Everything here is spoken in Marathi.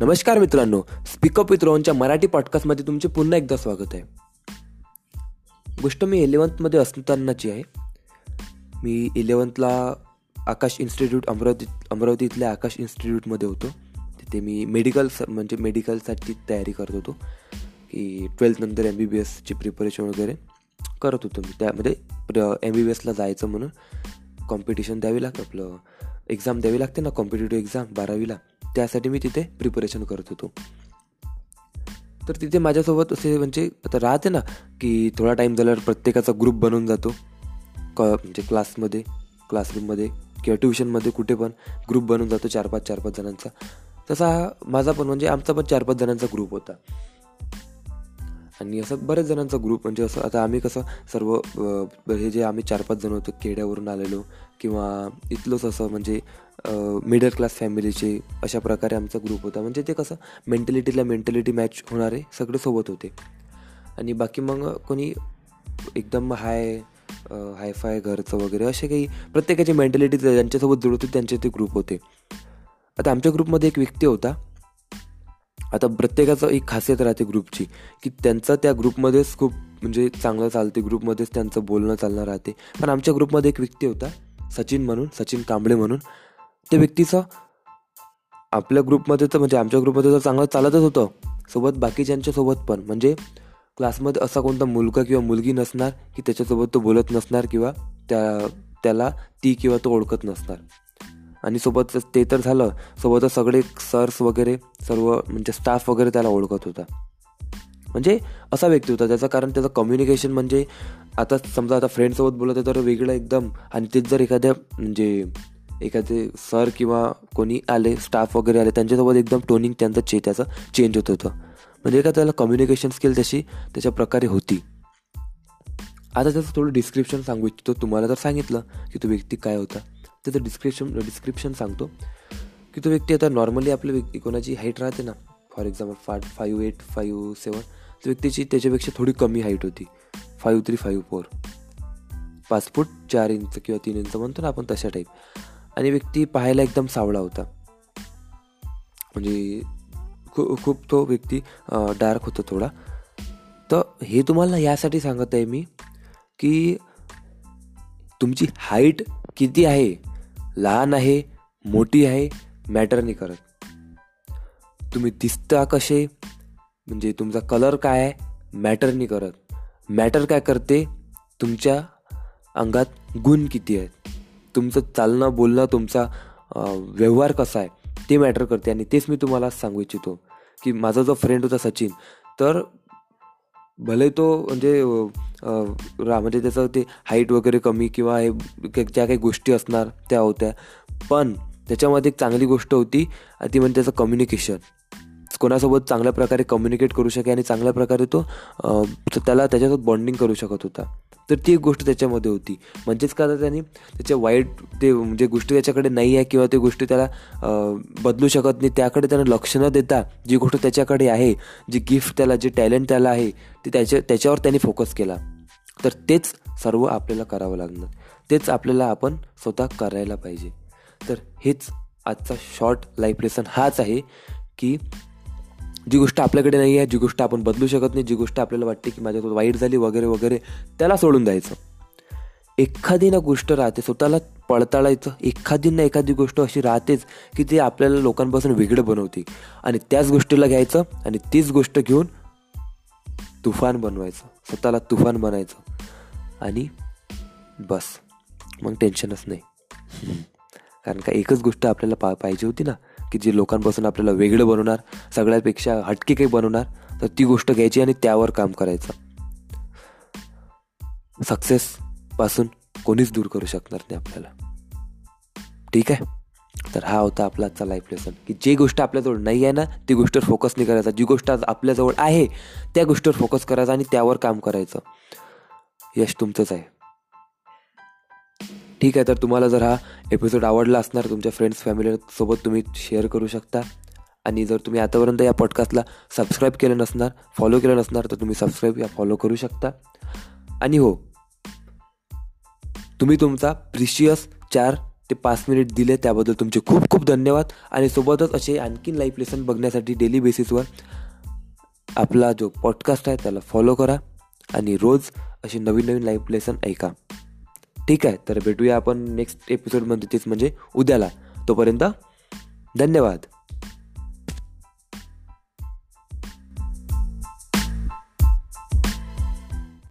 नमस्कार मित्रांनो स्पीकअप विथ रोहनच्या मराठी पॉडकास्टमध्ये तुमचे पुन्हा एकदा स्वागत आहे. गोष्ट मी इलेवन्थमध्ये असतानाची आहे. मी इलेवन्थला आकाश इन्स्टिट्यूट अमरावती अमरावती इथल्या आकाश इन्स्टिट्यूटमध्ये होतो. तिथे मी मेडिकल म्हणजे मेडिकलसाठी तयारी करत होतो. की ट्वेल्थनंतर एम बी बी एसची प्रिपरेशन वगैरे करत होतो मी. त्यामध्ये एम बी बी एसला जायचं म्हणून कॉम्पिटिशन द्यावी लागतं आपलं एक्झाम द्यावी लागते ना कॉम्पिटेटिव्ह एक्झाम बारावीला. त्यासाठी मी तिथे प्रिपरेशन करत होतो. तर तिथे माझ्यासोबत असे म्हणजे आता राहते ना की थोडा टाईम झाल्यावर प्रत्येकाचा ग्रुप बनवून जातो. क म्हणजे क्लासमध्ये क्लासरूममध्ये किंवा ट्युशनमध्ये कुठे पण ग्रुप बनून जातो चार पाच चार पाच जणांचा. तसा माझा पण म्हणजे आमचा पण चार पाच जणांचा ग्रुप होता. आणि असं बऱ्याच जणांचा ग्रुप म्हणजे असं आता आम्ही कसं सर्व हे जे आम्ही चार पाच जण होतो खेड्यावरून आलेलो किंवा इथलंच असं म्हणजे मिडल क्लास फॅमिलीचे अशा प्रकारे आमचा ग्रुप होता. म्हणजे ते कसं मेंटॅलिटीला मेंटॅलिटी मॅच होणारे सगळे सोबत होते. आणि बाकी मग कोणी एकदम हाय हायफाय घरचं वगैरे असे काही प्रत्येकाची मेंटॅलिटी ज्यांच्यासोबत जुळत होती त्यांचे ते ग्रुप होते. आता आमच्या ग्रुपमध्ये एक व्यक्ती होता. आता प्रत्येकाचं एक खासियत राहते ग्रुपची की त्यांचं त्या ग्रुपमध्येच खूप म्हणजे चांगलं चालते ग्रुपमध्येच त्यांचं बोलणं चालणं राहते. पण आमच्या ग्रुपमध्ये एक व्यक्ती होता सचिन म्हणून सचिन कांबळे म्हणून. त्या व्यक्तीचं आपल्या ग्रुपमध्ये तर म्हणजे आमच्या ग्रुपमध्ये तर चांगलं चालतच होतं. सोबत बाकीच्यांच्या सोबत पण. म्हणजे क्लासमध्ये असा कोणता मुलगा किंवा मुलगी नसणार की त्याच्यासोबत तो बोलत नसणार किंवा त्या त्याला ती किंवा तो ओळखत नसणार. आणि सोबतच ते तर झालं. सोबतच सगळे सर्स वगैरे सर्व म्हणजे स्टाफ वगैरे त्याला ओळखत होता. म्हणजे असा व्यक्ती होता त्याचं कारण त्याचं कम्युनिकेशन म्हणजे आता समजा आता फ्रेंडसोबत बोलत आहे तर वेगळं एकदम. आणि तेच जर एखाद्या म्हणजे एखादे सर किंवा कोणी आले स्टाफ वगैरे आले त्यांच्यासोबत एकदम टोनिंग त्यांचं चे त्याचं चेंज होत होतं. म्हणजे एका त्याला कम्युनिकेशन स्किल तशी त्याच्या प्रकारे होती. आता त्याचं थोडं डिस्क्रिप्शन सांगू इच्छितो तुम्हाला तर सांगितलं की तो व्यक्ती काय होता. त्याचं डिस्क्रिप्शन डिस्क्रिप्शन सांगतो. की तो व्यक्ती आता नॉर्मली आपल्या व्यक्ती कोणाची हाईट राहते ना for example five five eight five seven त्या व्यक्तीची त्याच्यापेक्षा थोडी कमी हाईट होती. फाईव्ह थ्री फायू फोर पाच फूट चार इंच किंवा तीन इंच म्हणतो ना आपण तशा टाईप आणि व्यक्ती पाहायला एकदम सावळा होता. म्हणजे खूप खूप तो व्यक्ती डार्क होता थोडा. तर हे तुम्हाला यासाठी सांगत आहे मी की तुमची हाईट किती आहे? लहान आहे मोठी आहे मॅटर नाही करत. तुम्ही दिसता कसे? म्हणजे तुमचा कलर काय आहे? मॅटर नाही करत. मॅटर काय करते? तुमच्या अंगात गुण किती आहेत? तुमचं चालणं बोलणं तुमचा व्यवहार कसा आहे? ते मॅटर करते. आणि तेच मी तुम्हाला सांगू इच्छितो की माझा जो फ्रेंड होता सचिन तर भले तो म्हणजे रा म्हणजे त्याचं ते हाईट वगैरे कमी किंवा हे ज्या काही गोष्टी असणार त्या होत्या. पण त्याच्यामध्ये एक चांगली गोष्ट होती ती म्हणजे त्याचं कम्युनिकेशन कोणासोबत चांगल्या प्रकारे कम्युनिकेट करू शके आणि चांगल्या प्रकारे तो त्याला त्याच्यासोबत बॉन्डिंग करू शकत होता. तर ती एक गोष्ट त्याच्यामध्ये होती. म्हणजेच का त्यांनी त्याच्या वाईट ते म्हणजे गोष्टी त्याच्याकडे नाही आहे किंवा ते गोष्टी त्याला बदलू शकत नाही त्याकडे त्यानं लक्ष न देता जी गोष्ट त्याच्याकडे आहे जी गिफ्ट त्याला जे टॅलेंट त्याला आहे ते त्याच्या त्याच्यावर त्यांनी फोकस केला. तर तेच सर्व आपल्याला करावं लागणार. तेच आपल्याला आपण स्वतः करायला पाहिजे. तर हेच आजचा शॉर्ट लाईफ लेसन हाच आहे की जी गोष्ट आपल्याकडे नाही आहे जी गोष्ट आपण बदलू शकत नाही जी गोष्ट आपल्याला वाटते की माझ्यासोबत वाईट झाली वगैरे वगैरे त्याला सोडून द्यायचं. एखादी ना गोष्ट राहते स्वतःला पळताळायचं एखादी ना एखादी गोष्ट अशी राहतेच की ती आपल्याला लोकांपासून वेगळं बनवते. आणि त्याच गोष्टीला घ्यायचं आणि तीच गोष्ट घेऊन तुफान बनवायचं. स्वतःला तुफान बनायचं. आणि बस. मग टेन्शनच नाही. कारण का एकच गोष्ट आपल्याला पा पाहिजे होती ना की जे लोकांपासून आपल्याला वेगळं बनवणार सगळ्यापेक्षा हटके काही बनवणार तर ती गोष्ट घ्यायची आणि त्यावर काम करायचं. सक्सेस पासून कोणीच दूर करू शकणार नाही आपल्याला. ठीक आहे? तर हा होता आपला आजचा लाईफ लेसन की जे गोष्ट आपल्याजवळ नाही आहे ना ती गोष्टीवर फोकस नाही करायचा. जी गोष्ट आज आपल्याजवळ आहे त्या गोष्टीवर फोकस करायचा आणि त्यावर काम करायचं. यश तुमचंच आहे. ठीक आहे तर तुम्हाला जर हा एपिसोड आवडला असणार तुमच्या फ्रेंड्स फॅमिलीसोबत तुम्ही शेअर करू शकता. आणि जर तुम्ही आतापर्यंत या पॉडकास्टला सबस्क्राईब केलं नसणार फॉलो केलं नसणार तर तुम्ही सबस्क्राईब या फॉलो करू शकता. आणि हो तुम्ही तुमचा प्रिशियस चार ते पाच मिनिट दिले त्याबद्दल तुमचे खूप खूप धन्यवाद. आणि सोबतच असे आणखीन लाईफ लेसन बघण्यासाठी डेली बेसिसवर आपला जो पॉडकास्ट आहे त्याला फॉलो करा. आणि रोज असे नवीन नवीन लाईफ लेसन ऐका. ठीक आहे तर भेटूया आपण नेक्स्ट एपिसोडमध्ये तेच म्हणजे उद्याला. तोपर्यंत धन्यवाद.